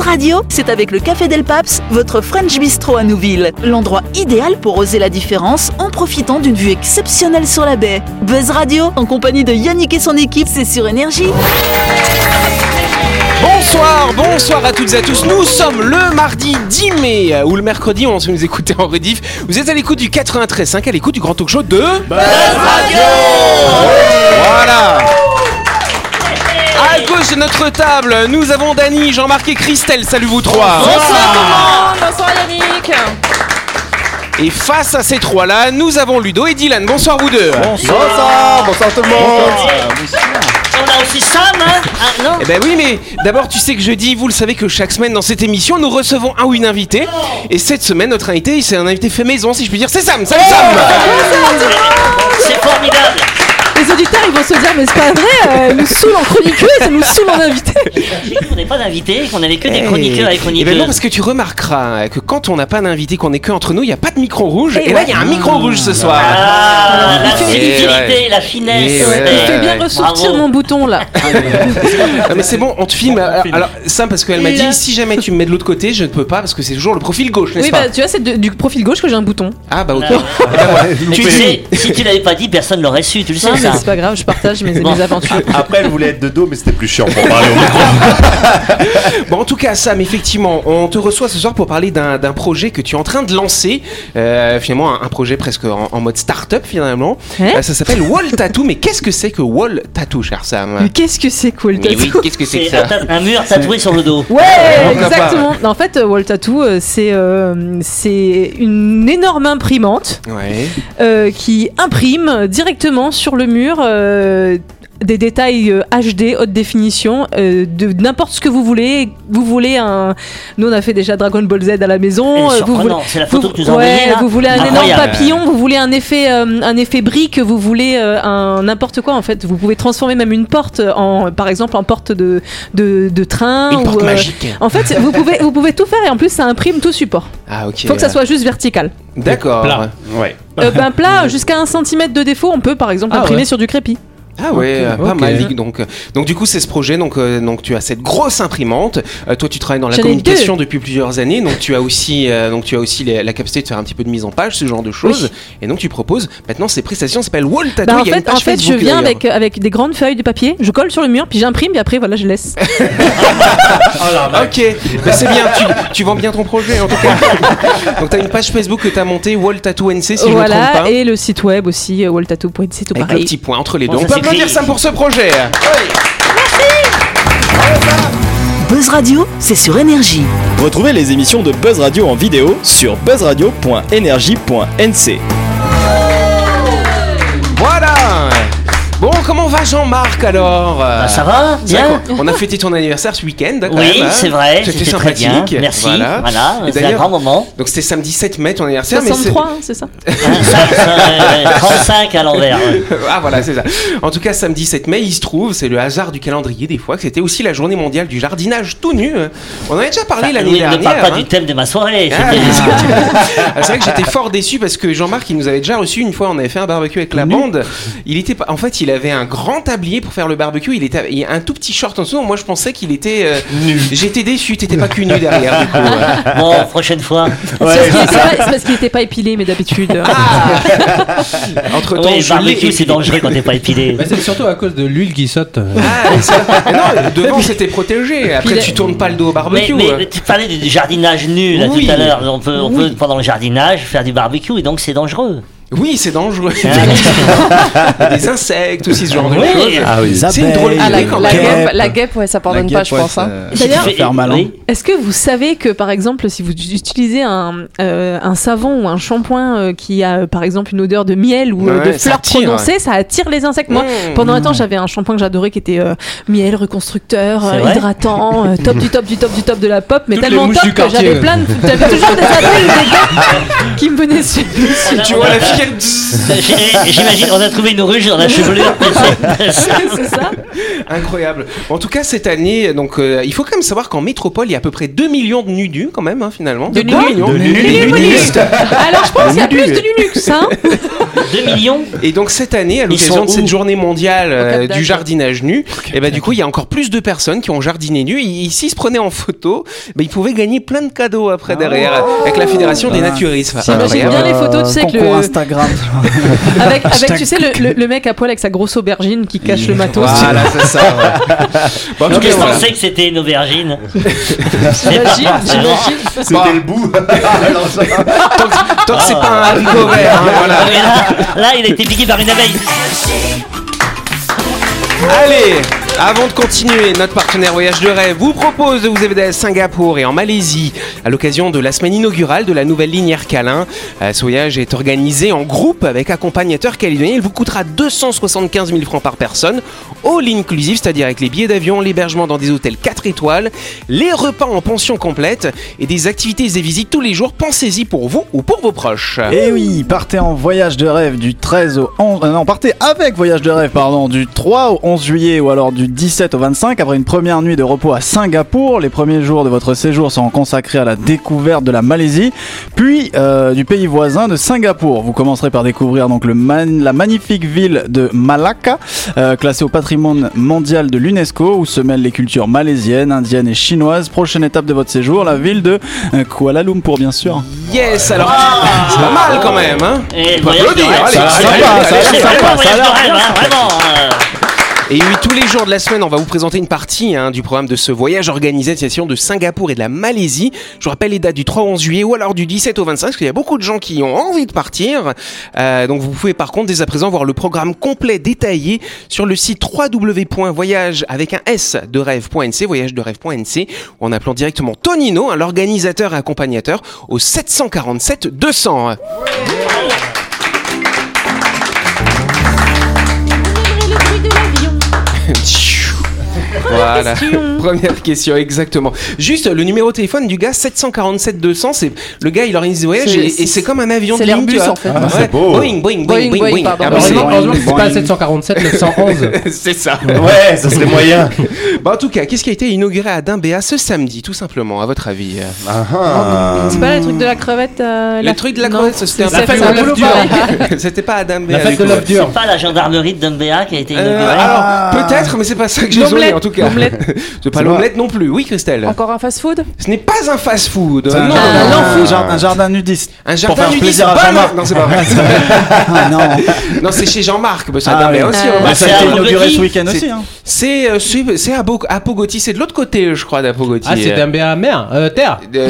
Buzz Radio, c'est avec le Café Del Paps, votre French Bistro à Nouville. L'endroit idéal pour oser la différence en profitant d'une vue exceptionnelle sur la baie. Buzz Radio, en compagnie de Yannick et son équipe, c'est sur Énergie. Bonsoir, bonsoir à toutes et à tous. Nous sommes le mardi 10 mai ou le mercredi, on se nous écouter en rediff. Vous êtes à l'écoute du 93.5, à l'écoute du grand talk show de Buzz Radio. Voilà. À gauche de notre table, nous avons Dany, Jean-Marc et Christelle. Salut vous trois. Bonsoir tout le monde, bonsoir Yannick. Et face à ces trois-là, nous avons Ludo et Dylan. Bonsoir vous deux. Bonsoir, bonsoir tout le monde. On a aussi Sam, hein Ah non Eh ben oui, mais d'abord, tu sais que je dis, vous le savez que chaque semaine dans cette émission, nous recevons un ou une invitée. Et cette semaine, notre invité, c'est un invité fait maison, si je puis dire. C'est Sam. Salut Sam. C'est formidable Les auditeurs ils vont se dire mais c'est pas vrai, euh, elle nous saoule en chroniqueuse, elle nous saoule en invité. J'ai cru qu'on n'avait pas d'invité, qu'on avait que des Eh, chroniqueurs et eh ben chroniqueuses. non, parce que tu remarqueras que quand on n'a pas d'invité, qu'on est que entre nous, il n'y a pas de micro rouge. Eh Et, là, il y a un micro rouge ce soir. Ah, la subtilité, ouais. la finesse. Ouais, Il fait bien ouais. ressortir Bravo. mon bouton là. Ah, mais c'est bon, on te filme. Alors, alors, Sam, parce qu'elle m'a dit, si jamais tu me mets de l'autre côté, je ne peux pas parce que c'est toujours le profil gauche, n'est-ce Oui pas bah tu vois c'est du profil gauche que j'ai un bouton. Ah bah ok. Non. Mais Tu sais, si tu l'avais pas dit, personne l'aurait su, tu le sais Non ça. c'est pas grave, je partage mes, Bon. mes aventures. Après, elle voulait être de dos, mais c'était plus chiant pour parler au micro. Bon, en tout cas, Sam, effectivement, on te reçoit ce soir pour parler d'un projet que tu es en train de lancer. Euh, finalement, un, un projet presque en, en mode start-up, finalement. Hein Euh, ça s'appelle Wall Tattoo. Mais qu'est-ce que c'est que Wall Tattoo, cher Sam? Mais qu'est-ce que c'est Mais oui, tattoo? qu'est-ce que c'est que ça? un, mur tatoué sur le dos. Ouais, exactement. En fait, euh, Wall Tattoo, c'est euh, une énorme imprimante Ouais. euh, qui imprime directement sur le mur euh, des détails euh, HD, haute définition, euh, de n'importe ce que vous voulez. Vous voulez un. Nous, on a fait déjà Dragon Ball Z à la maison. Euh, vous voulez. c'est la photo vous- que tu nous ouais, là. vous voulez un énorme papillon, vous voulez un effet, euh, un effet brique, vous voulez euh, un n'importe quoi en fait. Vous pouvez transformer même une porte en, par exemple, en porte de de, de train. Une ou, porte euh, magique. En fait, vous pouvez vous pouvez tout faire et en plus ça imprime tout support. Ah, ok. Faut que ça soit juste vertical. D'accord. Ouais. Euh, ben plat jusqu'à un centimètre de défaut, on peut par exemple Ah imprimer ouais. sur du crépi. Ah ouais, Ok, euh, pas ok. mal. Donc, euh, donc du coup, c'est ce projet. Donc, euh, donc tu as cette grosse imprimante. Euh, toi, tu travailles dans la communication depuis plusieurs années. Donc, tu as aussi, euh, donc tu as aussi les- la capacité de faire un petit peu de mise en page, ce genre de choses. Oui. Et donc, tu proposes maintenant ces prestations. Ça s'appelle Wall Tattoo. Bah, en Il y a une fait, en page fait je Facebook, viens avec, avec des grandes feuilles de papier, je colle sur le mur, puis j'imprime, puis après voilà, je laisse. Ok, bah, c'est bien, tu, tu vends bien ton projet en tout cas. Donc tu as une page Facebook que tu as montée, Wall Tattoo NC si je ne me trompe voilà, pas. et le site web aussi, euh, walltattoo.c'est tout Avec le petit point entre les deux. Bon, On ça peut s'écrit. applaudir ça pour ce projet. Buzz Radio, c'est sur Énergie. Retrouvez les émissions de Buzz Radio en vidéo sur buzzradio.energie.nc. Voilà comment va Jean-Marc alors? Bah, ça va Bien On a fêté ton anniversaire ce week-end. quand Oui, hein? c'est vrai, C'était c'était très bien. sympathique. Merci. Voilà. Voilà, c'est un grand moment. Donc c'était samedi 7 mai ton anniversaire. mais c'est- 63, hein, c'est ça Hein, ça- ça, euh, 35 à l'envers. ouais. ah voilà, c'est ça. En tout cas, samedi 7 mai, il se trouve, c'est le hasard du calendrier des fois, que c'était aussi la journée mondiale du jardinage tout nu. On en avait déjà parlé Enfin, l'année oui, dernière. ne parle pas hein. du thème de ma soirée. Ah, Ah, c'est vrai que j'étais fort déçu parce que Jean-Marc il nous avait déjà reçu une fois on avait fait un barbecue avec la bande il était pas en fait il avait un grand tablier pour faire le barbecue il était il y a un tout petit short en dessous moi je pensais qu'il était euh, j'étais déçu t'étais pas cul nu derrière du coup, ouais. Bon, prochaine fois. C'est parce qu'il était pas- c'est parce qu'il n'était pas épilé, mais d'habitude. euh, entre temps Oui, je barbecue, c'est dangereux quand t'es pas épilé. Bah, c'est surtout à cause de l'huile qui saute. ah, ça- non devant c'était protégé après tu tournes pas le dos au barbecue mais- euh. mais tu parlais du jardinage nu là Oui. tout à l'heure. On peut, on Oui. peut pendant le jardinage faire du barbecue et donc c'est dangereux. Oui c'est dangereux Ah, des insectes aussi ce genre de Oui. choses Ah oui. c'est une drôle Ah, la, d'idée quand la même guêpe, la guêpe, ouais, ça pardonne pas, je pense. hein. D'ailleurs, oui. Est-ce que vous savez que par exemple, si vous utilisez un, euh, un savon ou un shampoing euh, qui a euh, par exemple une odeur de miel ou Ouais, de fleurs attire, prononcées, ça attire les insectes Moi, Mmh. pendant un temps, j'avais un shampoing que j'adorais qui était euh, miel, reconstructeur, euh, hydratant, euh, top du top du top du top de la pop, mais Toutes tellement top que j'avais ouais. plein de. J'avais toujours des appels des gars qui me venaient sur. tu vois la fille quel J'imagine, on a trouvé une ruche dans la chevelure. c'est ça Incroyable. En tout cas, cette année, donc, euh, il faut quand même savoir qu'en métropole, il y a à peu près 2 millions de nudus, quand même, hein, finalement. De 2 nudus millions. De nudus. Alors je pense qu'il y a plus de Linux, hein 2 millions Et donc, cette année, à l'occasion de cette journée mondiale euh, du jardinage nu, et bah, du coup, il y a encore plus de personnes qui ont jardiné nu. Et S'ils se prenaient en photo, bah, ils pouvaient gagner plein de cadeaux après derrière, avec la Fédération des Ah. naturistes. Enfin, J'imagine incroyable. bien les photos, tu sais, avec le- Instagram. Avec, avec tu sais, le, le- le mec à poil avec sa grosse aubergine qui cache le matos. Voilà, c'est ça. ouais. Bon, en tout Je voilà. pensais que c'était une aubergine. J'imagine, j'imagine. C'était le bout. Tant que, tant que c'est pas un haricot vert, hein, voilà. Mais là, là, il a été piqué par une abeille. Allez, avant de continuer, notre partenaire Voyage de rêve vous propose de vous évader à Singapour et en Malaisie à l'occasion de la semaine inaugurale de la nouvelle ligne Air Calin. Euh, Ce voyage est organisé en groupe avec accompagnateur calédonien. Il vous coûtera 275 000 francs par personne, all inclusive, c'est-à-dire avec les billets d'avion, l'hébergement dans des hôtels 4 étoiles, les repas en pension complète et des activités et visites tous les jours. Pensez-y pour vous ou pour vos proches. Et oui, partez en voyage de rêve du 13 au 11... euh, non, partez avec voyage de rêve, pardon, du 3 au 11 juillet ou alors du 17 au 25 après une première nuit de repos à Singapour. Les premiers jours de votre séjour seront consacrés à la découverte de la Malaisie, puis euh, du pays voisin de Singapour. Vous commencerez par découvrir donc le man- la magnifique ville de Malacca, euh, classée au patrimoine mondial de l'UNESCO, où se mêlent les cultures malaisiennes, indiennes et chinoises. Prochaine étape de votre séjour, la ville de euh, Kuala Lumpur, bien sûr. Yes, alors c'est pas mal quand même, hein Et ça- ça- ça- c'est hein, vraiment. euh. Et oui, tous les jours de la semaine, on va vous présenter une partie hein, du programme de ce voyage organisé destination de Singapour et de la Malaisie. Je vous rappelle les dates du 3 au 11 juillet ou alors du 17 au 25, parce qu'il y a beaucoup de gens qui ont envie de partir. Euh, donc vous pouvez par contre dès à présent voir le programme complet détaillé sur le site www.voyage avec un S de rêve.nc, voyage de rêve.nc, en appelant directement Tonino, hein, l'organisateur et accompagnateur, au 747 200. gente. Voilà. Première question, exactement. Juste le numéro de téléphone du gars 747 200, c'est le gars il organise des voyages et, et c'est comme un avion de c'est ligne, tu vois. en fait. Ah, Ouais. c'est beau. Boeing, Boeing, Boeing, Boeing, Boeing, Boeing, Boeing. pardon. Ah, bah, c'est- pas Boing. 747 911. c'est ça. Ouais, ça serait moyen. Bah, en tout cas, qu'est-ce qui a été inauguré à Dimbéa ce samedi, tout simplement, à votre avis? Ah, ah. C'est pas le truc de la crevette euh, Le la- truc de la crevette, c'était un peu. C'était pas à Dimbéa. C'est pas la gendarmerie de Dumbéa qui a été Euh, inaugurée. alors, peut-être, mais c'est pas ça que j'ai en tout cas. l'omelette. C'est pas l'omelette non plus. Oui, Christelle. Encore un fast-food? Ce n'est pas un fast-food. Non, jardin- non, non. un jar- un jardin nudiste. Un jardin faire nudiste, plaisir à pas Jean-Marc. mal. Non, c'est pas vrai. Ah non, non, c'est chez Jean-Marc. Bah, à Ah, Dimbéa oui. aussi. Ah. ça a inauguré ce week-end C'est- aussi. Hein. C'est euh, c'est c'est à, Pogoti, c'est de l'autre côté, je crois, d'Apogoti. Ah, c'est Dumbéa mer, euh, terre. De-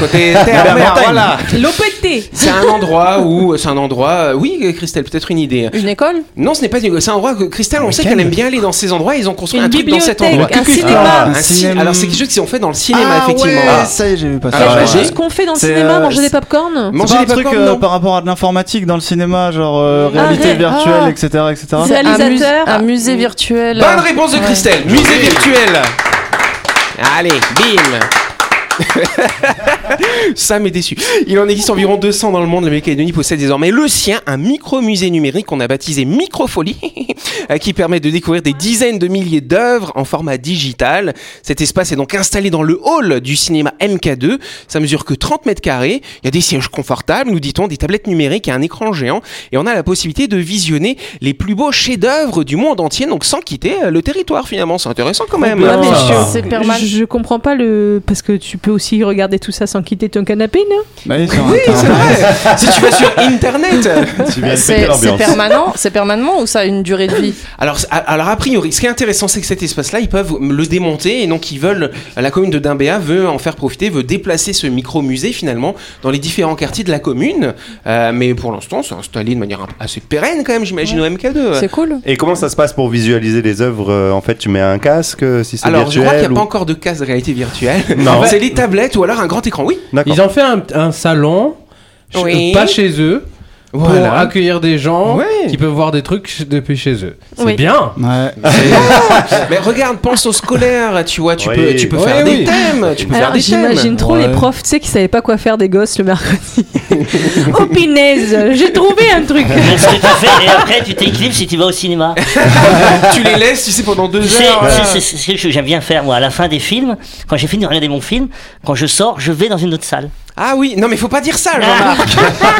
côté terre, Mer, voilà. L'OPT C'est un endroit où, c'est un endroit, euh, oui, Christelle, peut-être une idée. Une école? Non, ce n'est pas une, c'est un endroit que Christelle, on sait qu'elle aime bien aller dans ces endroits. Ils ont construit un truc dans cet endroit. un cinéma. Ah, un cinéma. Alors c'est quelque chose qu'ils ont fait dans le cinéma, Ah effectivement. ouais, ça y est, j'ai vu passer. Ce qu'on fait dans le cinéma, euh, manger des popcorn Manger pas un les truc popcorn, euh, par rapport à de l'informatique dans le cinéma, genre euh, Ah, réalité ré- virtuelle, ah. etc., etc. Réalisateur. un musée virtuel. Bonne réponse de Christelle. Musée virtuel. Allez, bim. Sam est déçu. Il en existe environ 200 dans le monde. La Nouvelle-Calédonie possède désormais le sien, un micro-musée numérique qu'on a baptisé Microfolie, qui permet de découvrir des dizaines de milliers d'œuvres en format digital. Cet espace est donc installé dans le hall du cinéma MK2. Ça mesure que 30 mètres carrés. Il y a des sièges confortables, nous dit-on, des tablettes numériques et un écran géant. Et on a la possibilité de visionner les plus beaux chefs-d'œuvre du monde entier, donc sans quitter euh, le territoire finalement. C'est intéressant quand même. Ouais, mais Ah. permanent. je, je comprends pas le. Parce que tu peux aussi regarder tout ça sans quitter ton canapé, non? Bah oui, c'est vrai. si tu vas sur Internet. C'est permanent, c'est permanent ou ça a une durée de vie? Alors, a- alors a priori, ce qui est intéressant, c'est que cet espace-là, ils peuvent le démonter et donc ils veulent, la commune de Dimbéa veut en faire profiter, veut déplacer ce micro-musée finalement dans les différents quartiers de la commune. Euh, mais pour l'instant, c'est installé de manière assez pérenne quand même, j'imagine, au MK2. C'est cool. Et comment ça se passe pour visualiser les œuvres? Euh, En fait, tu mets un casque euh, si c'est Alors, je crois qu'il n'y virtuel a pas encore de casque de réalité virtuelle. Non. c'est les tablettes ou alors un grand écran. Oui. Ils ont fait un, un salon, Oui. pas chez eux, pour Voilà. accueillir des gens Ouais. qui peuvent voir des trucs depuis chez eux. C'est Oui. bien. Ouais. Mais regarde, pense au scolaire, tu vois, tu Oui. peux, tu peux Oui, faire des thèmes, tu peux faire Alors des thèmes. j'imagine trop Ouais. les profs, tu sais, qui savaient pas quoi faire des gosses le mercredi. oh pinaise, j'ai trouvé un truc. Mais ce que tu fais, et après tu t'éclipses si tu vas au cinéma. tu les laisses, tu sais, pendant deux Tu heures. c'est ce que j'aime bien faire moi. À la fin des films, quand j'ai fini de regarder mon film, quand je sors, je vais dans une autre salle. Ah oui, non mais faut pas dire ça, Jean-Marc.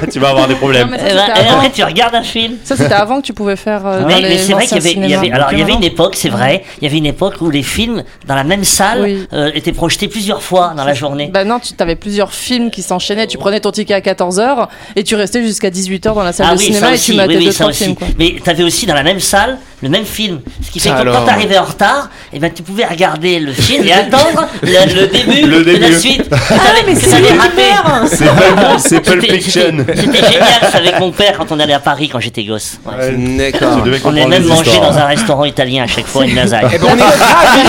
tu vas avoir des Non, problèmes. mais Et, ça, c'était et avant. après tu regardes un film. Ça, c'était avant que tu pouvais faire euh, dans Mais, les mais c'est vrai qu'il y anciens avait, il y avait, cinémas. alors il y avait une époque, c'est vrai, il y avait une époque où les films dans la même salle Oui. euh, étaient projetés plusieurs fois dans la journée. Bah non, tu avais plusieurs films qui s'enchaînaient. Tu prenais ton ticket à 14h et tu restais jusqu'à 18h dans la salle Ah de oui, cinéma ça et tu matais oui, oui, deux, ça trois aussi. films. Quoi. Mais t'avais aussi dans la même salle le même film. Ce qui fait que quand t'arrivais en retard, eh ben, tu pouvais regarder le film et attendre le, le début Le de la suite. Ah mais c'est C'est Pulp- c'est Pulp C'était- Fiction. C'était génial, ça avec mon père quand on allait à Paris quand j'étais gosse. Ouais. On est même mangé dans un restaurant italien à chaque fois une lasagne. Eh ben on est ravis.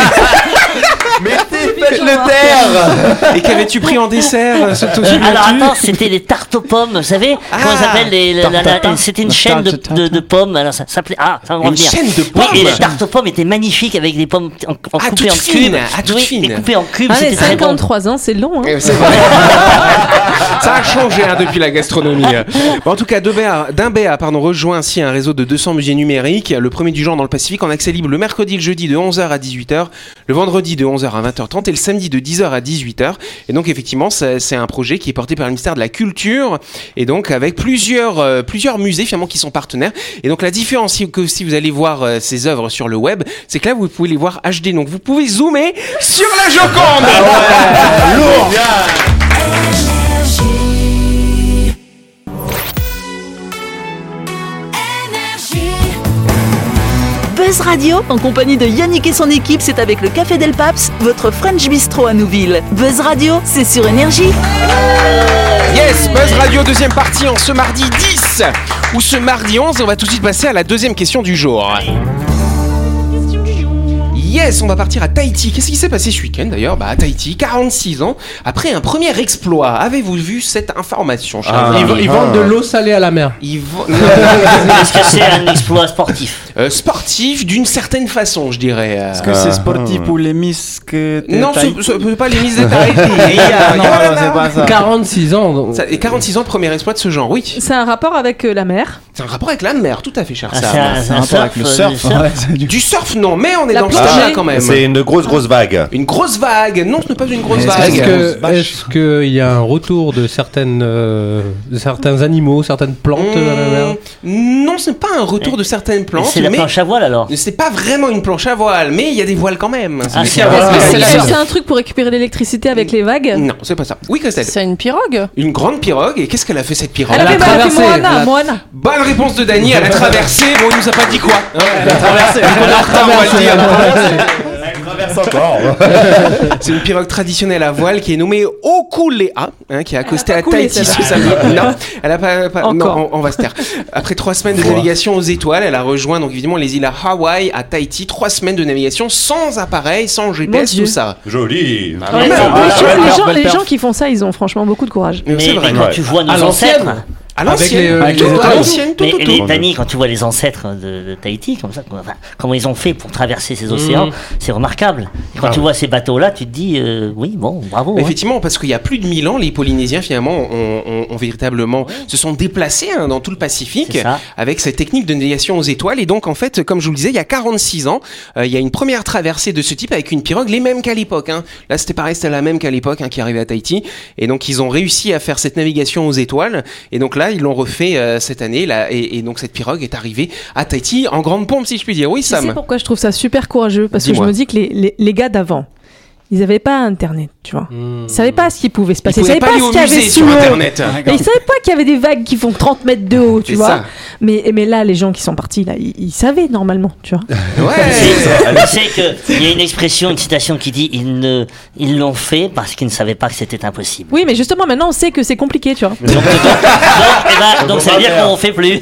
Mais faites le taire Et qu'avais-tu pris en dessert euh, ce Alors attends, c'était des tartes aux pommes, vous savez Comment ça Ah, s'appelle C'était une chaîne de, tarte. de, de pommes. Alors ça s'appelait ah, ça va me Une revenir. chaîne de Oui, et pommes les tartes aux pommes étaient magnifiques avec des pommes en, en Ah, coupées toutes en fines, cubes. ah, toutes oui, coupées en cubes, Ah mais c'était très bon. 53 ans, c'est long. Hein. Eh. Ça a changé hein, depuis la gastronomie. Bon, en tout cas, Dimbéa pardon, rejoint ainsi un réseau de 200 musées numériques, le premier du genre dans le Pacifique, en accès libre le mercredi et le jeudi de 11h à 18h, le vendredi de 11h à 20h30 et le samedi de 10h à 18h. Et donc, effectivement, c'est un projet qui est porté par le ministère de la Culture et donc avec plusieurs, euh, plusieurs musées finalement qui sont partenaires. Et donc, la différence que si vous allez voir euh, ces œuvres sur le web, c'est que là, vous pouvez les voir HD. Donc, vous pouvez zoomer sur la Joconde. Buzz Radio, en compagnie de Yannick et son équipe, c'est avec le Café Del Paps, votre French Bistro à Nouville. Buzz Radio, c'est sur Énergie. Yes, Buzz Radio, deuxième partie en ce mardi 10 ou ce mardi 11. On va tout de suite passer à la deuxième question du jour. Yes, on va partir à Tahiti. Qu'est-ce qui s'est passé ce week-end d'ailleurs? Bah à Tahiti, 46 ans, après un premier exploit. Avez-vous vu cette information, chers Ah. Ils, ils vendent de l'eau salée à la mer. Ils vont- Est-ce que c'est un exploit sportif? Euh, sportif d'une certaine façon, je dirais. euh. Est-ce que c'est sportif ou les miss que Non, ce, ce- pas les mises de Tahiti. Ah, non, non, c'est pas ça. 46 ans. donc- Ça- et 46 ans, premier exploit de ce genre, oui. C'est un rapport avec euh, la mer. C'est un rapport avec la mer, tout à fait, cher Ah, Sam. c'est un- C'est un un rapport avec le surf, euh, du surf. Ouais, c'est du- Du surf, non, mais on est La dans le stade quand même. C'est une grosse grosse vague. Une grosse vague. Non, ce n'est pas une grosse vague. Est-ce qu'il y a un retour de certaines euh, de certains animaux, certaines plantes dans la mer Mmh, Non, c'est pas un retour de certaines plantes, C'est la mais planche à voile alors? c'est pas vraiment une planche à voile, mais il y a des voiles quand même. Ah, C'est. Ah, un truc pour récupérer l'électricité avec les vagues? Non, c'est pas ça. Oui, Christelle. C'est une pirogue? Une grande pirogue. Et qu'est-ce qu'elle a fait cette pirogue? Elle a traversé, Moana, réponse de Dany. Elle a traversé. Bon, il nous a pas dit quoi. Elle a traversé. On est en retard, on va le dire. C'est une pirogue traditionnelle à voile qui est nommée Okulea, hein, qui a accosté pas à Tahiti ce samedi. Non, elle a pas. pas- Encore. non, on, on va se taire. Après trois semaines de navigation aux étoiles, elle a rejoint donc évidemment les îles à Hawaï, à Tahiti. Trois semaines de navigation sans appareil, sans GPS, tout ça. Joli. Ah, les gens- les qui font ça, ils ont franchement beaucoup de courage. Mais Mais, c'est vrai. mais quand Ouais. tu vois nos À l'ancienne. Avec les, euh, Avec les tout, mais, tout, mais tout. Dani, quand tu vois les ancêtres de, de Tahiti, comme ça, enfin, comment ils ont fait pour traverser ces océans, Mhm. c'est remarquable. Et quand Ah tu oui. vois ces bateaux-là, tu te dis, euh, oui, bon, bravo. hein. Effectivement, parce qu'il y a plus de 1000 ans, les Polynésiens finalement ont, ont- ont véritablement se sont déplacés hein, dans tout le Pacifique avec cette technique de navigation aux étoiles. Et donc en fait, comme je vous le disais, il y a 46 ans, euh, il y a une première traversée de ce type avec une pirogue, les mêmes qu'à l'époque. Hein. Là, c'était pareil, c'était la même qu'à l'époque hein, qui arrivait à Tahiti. Et donc ils ont réussi à faire cette navigation aux étoiles. Et donc là, ils l'ont refait euh, cette année. Là, et, et donc cette pirogue est arrivée à Tahiti en grande pompe, si je puis dire. Oui, Tu sais Sam. pourquoi je trouve ça super courageux? Parce que je me dis que les, les, les gars d'avant, ils n'avaient pas Internet, tu vois. Hmm. Ils savaient pas ce qui pouvait se Ils passer. Ils pouvaient savaient pas ce qu'il y avait sous sur l'eau. Internet. Et ils savaient pas qu'il y avait des vagues qui font 30 mètres de haut, tu C'est vois. ça. Mais, mais là, les gens qui sont partis, là, ils, ils savaient normalement, tu vois. Ouais. Tu sais qu'il y a une expression, une citation qui dit ils ne, ils l'ont fait parce qu'ils ne savaient pas que c'était impossible. Oui, mais justement, maintenant, on sait que c'est compliqué, tu vois. Donc, donc, donc, eh ben, donc ça veut dire qu'on ne fait plus.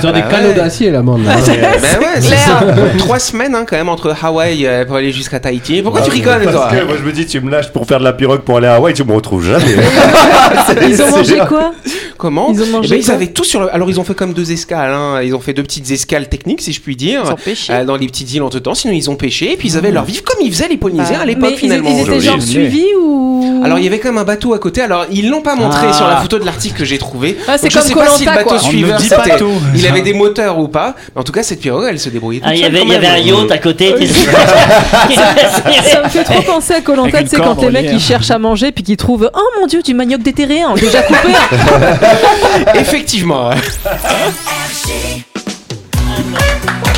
Sur des Ah canaux ouais. d'acier, la bande. là. Ben ouais, c'est ça. Trois semaines hein, quand même entre Hawaï euh, pour aller jusqu'à Tahiti. Pourquoi tu rigoles toi Parce que moi je me dis, tu me lâches pour faire de la pirogue pour aller à Hawaï, tu me retrouves jamais. Ils ont mangé quoi Comment Ils ont Eh mangé ben, Ils avaient tout sur le... Alors, ils ont fait comme deux escales. hein. Ils ont fait deux petites escales techniques, si je puis dire. Ils ont pêché. euh, dans les petites îles entre temps. Sinon, ils ont pêché. Et puis, ils avaient leur vivre comme ils faisaient les Polynésiens Ah. à l'époque, ils, finalement. ils étaient genre suivis ou Alors il y avait quand même un bateau à côté. Alors ils l'ont pas montré Ah. sur la photo de l'article que j'ai trouvé. Ah, c'est je comme sais pas si le bateau suiveur tout. il avait des moteurs ou pas. Mais en tout cas cette pirogue elle se débrouillait toute Ah, il y seule avait, quand il y avait un yacht à côté. Ça me fait trop penser à Colanta, Avec tu sais, une quand les mecs ils cherchent à manger puis qu'ils trouvent Oh mon dieu, du manioc déterré, hein, déjà coupé. Effectivement.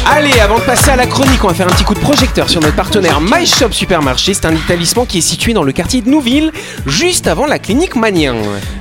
Allez, avant de passer à la chronique, on va faire un petit coup de projecteur sur notre partenaire My Shop Supermarché. C'est un établissement qui est situé dans le quartier de Nouville, juste avant la clinique Magnin.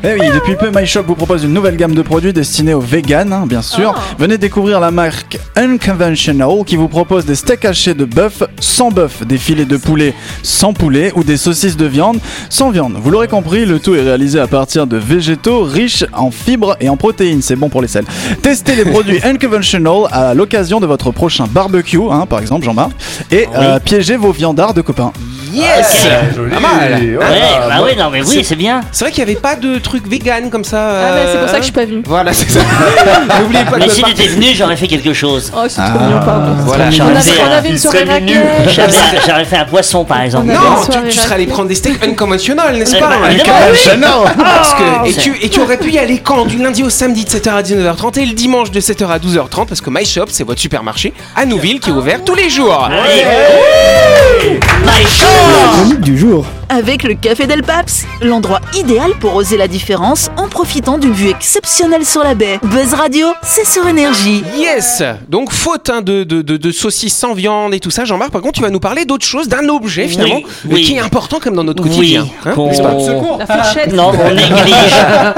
Eh oui, depuis peu, MyShop vous propose une nouvelle gamme de produits destinés aux véganes, hein, bien sûr. Venez découvrir la marque Unconventional qui vous propose des steaks hachés de bœuf sans bœuf, des filets de poulet sans poulet ou des saucisses de viande sans viande. Vous l'aurez compris, le tout est réalisé à partir de végétaux riches en fibres et en protéines. C'est bon pour les selles. Testez les produits Unconventional à l'occasion de votre prochain barbecue, hein, par exemple, Jean-Marc, et euh, piégez vos viandards de copains. Yes Joli. Pas mal. Ouais, Voilà. bah oui, non, mais oui, c'est bien. C'est vrai qu'il n'y avait pas de truc vegan comme ça. Ah bah c'est pour ça que je suis pas venue. Voilà, c'est ça. N'oubliez pas que Mais si t'étais venu, j'aurais fait quelque chose. Oh, c'est trop mignon, pardon. Voilà. On J'aurais avait, on une soirée j'aurais- fait un poisson, par exemple. Non, tu, serais allé prendre des steaks unconventionnels, n'est-ce pas et, tu, et tu aurais pu y aller quand Du lundi au samedi de 7h à 19h30 et le dimanche de 7h à 12h30 parce que My Shop, c'est votre supermarché à Nouville qui est ouvert tous les jours. Allez. My Shop Chronique du jour. Avec le Café Del Paps, l'endroit idéal pour oser la différence en profitant d'une vue exceptionnelle sur la baie. Buzz Radio, c'est sur énergie. Yes Donc faute hein, de, de, de, de saucisses sans viande et tout ça, Jean-Marc, par contre tu vas nous parler d'autre chose, d'un objet finalement, Oui, mais oui. qui est important comme dans notre Oui, quotidien. hein, qu'on- n'est-ce pas? La fourchette. Non, on néglige,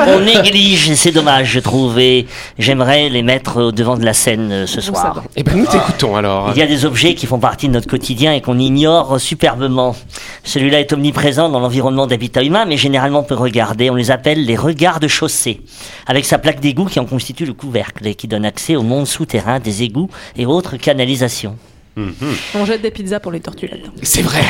on néglige, et c'est dommage, je trouve, et j'aimerais les mettre au devant de la scène euh, ce soir. Eh ben nous t'écoutons alors. Il y a des objets qui font partie de notre quotidien et qu'on ignore superbement. Celui-là est omniprésent dans l'environnement d'habitat humain, mais généralement peu regardé. On les appelle les regards de chaussée, avec sa plaque d'égout qui en constitue le couvercle et qui donne accès au monde souterrain des égouts et autres canalisations. On jette des pizzas pour les tortues là-dedans. C'est vrai.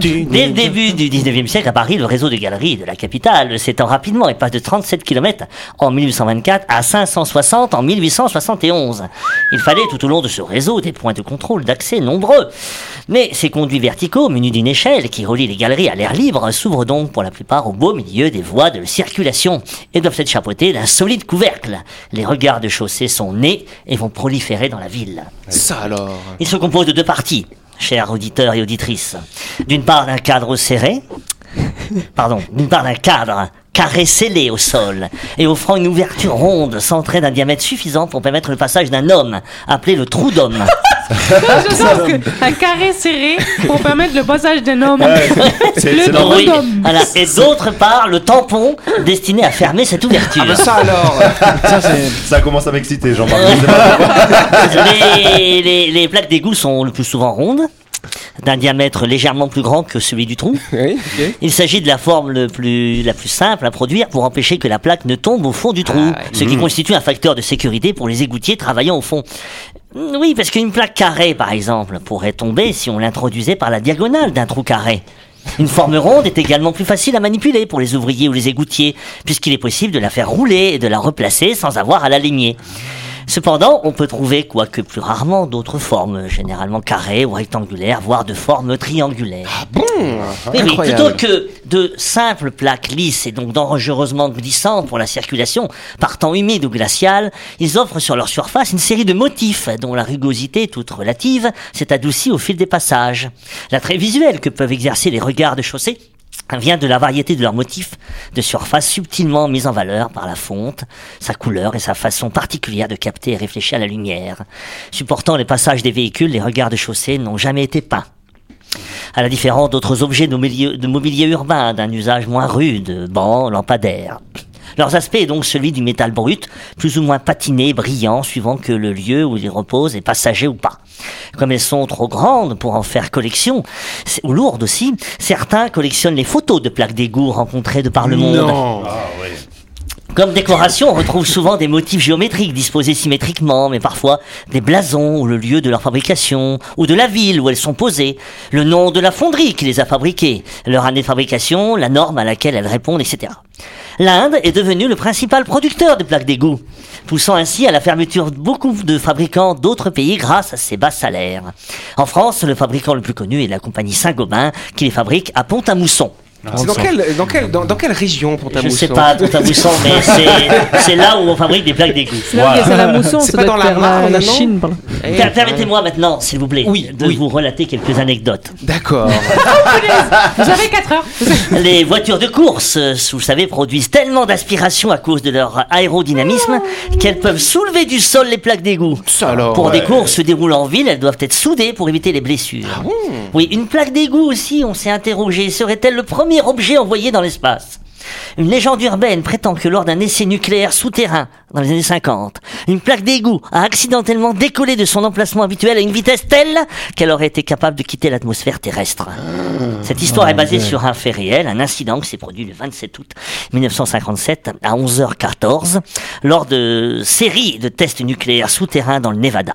Dès le début du 19e siècle, à Paris, le réseau de galeries de la capitale s'étend rapidement et passe de 37 km en 1824 à 560 en 1871. Il fallait tout au long de ce réseau des points de contrôle d'accès nombreux. Mais ces conduits verticaux, munis d'une échelle qui relie les galeries à l'air libre, s'ouvrent donc pour la plupart au beau milieu des voies de circulation et doivent être chapeautés d'un solide couvercle. Les regards de chaussée sont nés et vont proliférer dans la ville. Ça alors. Il se compose de deux parties, chers auditeurs et auditrices. D'une part d'un cadre serré, pardon, d'une part d'un cadre carré scellé au sol et offrant une ouverture ronde centrée d'un diamètre suffisant pour permettre le passage d'un homme, appelé le trou d'homme. Je sens que un carré serré pour permettre le passage d'un homme. C'est Le trou. Oui, d'homme. voilà. Et d'autre part, le tampon destiné à fermer cette ouverture. Ah ça alors. Ça, c'est. Ça commence à m'exciter, Jean-Marc. les, les- les plaques d'égout sont le plus souvent rondes, d'un diamètre légèrement plus grand que celui du trou. Oui. Il s'agit de la forme le plus, la plus simple à produire pour empêcher que la plaque ne tombe au fond du trou, Ah ce qui constitue un facteur de sécurité pour les égoutiers travaillant au fond. Mm, Oui, parce qu'une plaque carrée, par exemple, pourrait tomber si on l'introduisait par la diagonale d'un trou carré. Une forme ronde est également plus facile à manipuler pour les ouvriers ou les égoutiers, puisqu'il est possible de la faire rouler et de la replacer sans avoir à l'aligner. Cependant, on peut trouver, quoique plus rarement, d'autres formes, généralement carrées ou rectangulaires, voire de formes triangulaires. Bon. Oui, oui, Incroyable. plutôt que de simples plaques lisses et donc dangereusement glissantes pour la circulation, par temps humide ou glacial, ils offrent sur leur surface une série de motifs dont la rugosité, toute relative, s'est adoucie au fil des passages. L'attrait visuel que peuvent exercer les regards de chaussée vient de la variété de leurs motifs de surface subtilement mis en valeur par la fonte, sa couleur et sa façon particulière de capter et réfléchir la lumière. Supportant les passages des véhicules, les regards de chaussée n'ont jamais été peints à la différence d'autres objets de mobilier, de mobilier urbain d'un usage moins rude, bancs, lampadaires. Leurs aspects est donc celui du métal brut, plus ou moins patiné, brillant, suivant que le lieu où il repose est passager ou pas. Comme elles sont trop grandes pour en faire collection, ou lourdes aussi, certains collectionnent les photos de plaques d'égout rencontrées de par le monde. Non. Comme décoration, on retrouve souvent des motifs géométriques disposés symétriquement, mais parfois des blasons ou le lieu de leur fabrication, ou de la ville où elles sont posées, le nom de la fonderie qui les a fabriquées, leur année de fabrication, la norme à laquelle elles répondent, etc. L'Inde est devenue le principal producteur de plaques d'égout, poussant ainsi à la fermeture de beaucoup de fabricants d'autres pays grâce à ses bas salaires. En France, le fabricant le plus connu est la compagnie Saint-Gobain, qui les fabrique à Pont-à-Mousson. C'est dans quelle, dans, quelle, dans, dans quelle région pour ta Je sais pas, Pont-à-Mousson, mais c'est- c'est là où on fabrique des plaques d'égout. C'est là où la mousson, C'est pas dans la vers la, Marne, la Chine. pardon. Eh, Per- Permettez-moi maintenant, s'il vous plaît, Oui, de oui. vous relater quelques anecdotes. D'accord. Vous avez 4 heures. Les voitures de course, euh, vous le savez, produisent tellement d'aspiration à cause de leur aérodynamisme qu'elles peuvent soulever du sol les plaques d'égout. Ça alors. Pour des courses se déroulant en ville, elles doivent être soudées pour éviter les blessures. Ah bon Oui, une plaque d'égout aussi, on s'est interrogé, serait-elle le premier objet envoyé dans l'espace Une légende urbaine prétend que lors d'un essai nucléaire souterrain dans les années 50, une plaque d'égout a accidentellement décollé de son emplacement habituel à une vitesse telle qu'elle aurait été capable de quitter l'atmosphère terrestre. Cette histoire est basée sur un fait réel, un incident qui s'est produit le 27 août 1957 à 11h14 lors de séries de tests nucléaires souterrains dans le Nevada.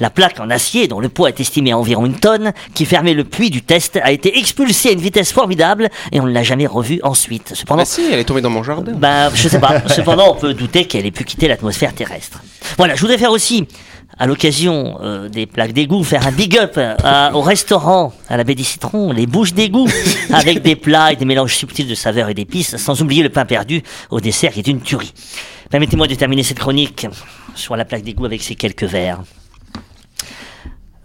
La plaque en acier, dont le poids est estimé à environ une tonne, qui fermait le puits du test, a été expulsée à une vitesse formidable et on ne l'a jamais revue ensuite. Cependant, Bah elle est tombée dans mon jardin. ben, je sais pas. Cependant, on peut douter qu'elle ait pu quitter l'atmosphère terrestre. Voilà, je voudrais faire aussi, à l'occasion euh, des plaques d'égout, faire un big up à- au restaurant à la baie des Citrons, les bouches d'égout, avec des plats et des mélanges subtils de saveurs et d'épices, sans oublier le pain perdu au dessert qui est une tuerie. Permettez-moi de terminer cette chronique sur la plaque d'égout avec ces quelques vers.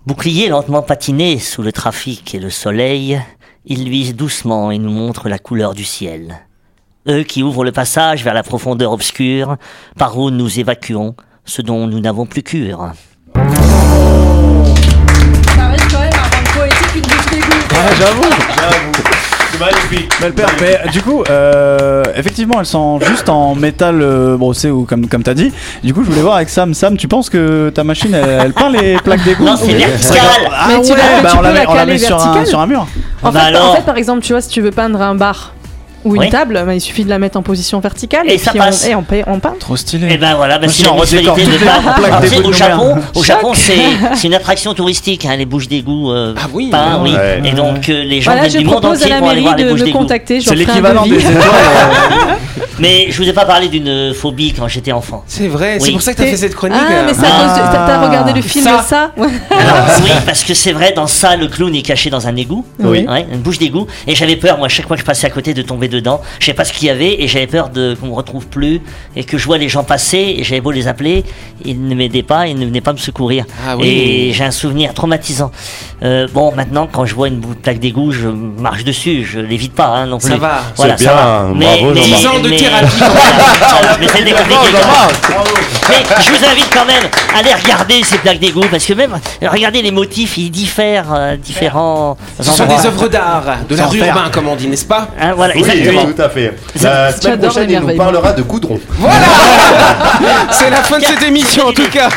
Bouclier lentement patiné sous le trafic et le soleil, il luise doucement et nous montre la couleur du ciel. Eux qui ouvrent le passage vers la profondeur obscure, par où nous évacuons ce dont nous n'avons plus cure. Ça arrive quand même poétique d'égout. Ouais, j'avoue. Belle paire. Mais du coup, euh, effectivement, elles sont juste en métal euh, brossé ou comme, comme t'as dit. Du coup, je voulais voir avec Sam. Sam, tu penses que ta machine, elle, elle peint les plaques d'égout Non, c'est vertical. Ah Mais ouais, bah tu on la peux met, la on la caler met sur un, sur un mur. En, Bah fait, alors en fait, par exemple, tu vois, si tu veux peindre un bar ou une Oui. table, bah, il suffit de la mettre en position verticale Et et, ça puis passe. on, et on, peint- on peint. Trop stylé. Et ben voilà, ben Moi, c'est redécore mutualité de les Tu sais, d'égout Au Japon, au Japon, c'est une attraction touristique, hein, les bouches d'égout euh, Ah oui. peints, oui. Ouais. Et donc euh, les gens Voilà, viennent du monde propose à entier la pour aller mairie voir les de bouches me d'égout. contacter. je C'est l'équivalent des étoiles. euh, Mais je vous ai pas parlé d'une phobie quand j'étais enfant. C'est vrai, c'est pour ça que t'as fait cette chronique. Ah, mais ça, de- t'as Ah. regardé le film Ça. ça, Ouais. Alors, oui, parce que c'est vrai, dans ça, le clown est caché dans un égout. Oui. Ouais, une bouche d'égout. Et j'avais peur, moi, chaque fois que je passais à côté, de tomber dedans. Je savais pas ce qu'il y avait et j'avais peur de qu'on me retrouve plus et que je vois les gens passer et j'avais beau les appeler, ils ne m'aidaient pas, ils ne venaient pas me secourir. Ah oui. Et j'ai un souvenir traumatisant. Euh, bon, maintenant, quand je vois une plaque d'égout, je marche dessus, je l'évite pas, hein, non plus. Ça va. Voilà, C'est ça bien, va. bravo, mais, Jean-Marc. 10 ans de thérapie. Voilà, mais c'est. Mais je vous invite quand même à aller regarder ces plaques d'égout parce que même regardez les motifs, ils diffèrent euh, différents Ce sont des œuvres d'art, de l'art urbain, comme on dit, n'est-ce pas? Hein, voilà, Oui, exactement. tout à fait. La semaine prochaine, il nous parlera de coudron. C'est la fin de cette émission en tout cas.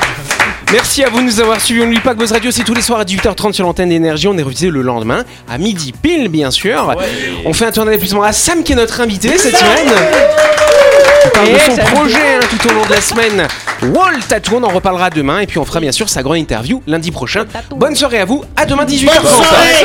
Merci à vous de nous avoir suivis. On n'oublie pas que Buzz Radio, c'est tous les soirs à 18h30 sur l'antenne d'énergie. On est revisé le lendemain, à midi pile, bien sûr. On fait un tour d'applaudissements à Sam, qui est notre invité cette semaine. On parle de son projet hein, tout au long de la semaine. Wall Tattoo, on en reparlera demain. Et puis on fera bien sûr sa grande interview lundi prochain. Bonne soirée à vous. À demain 18h30. Bonne soirée.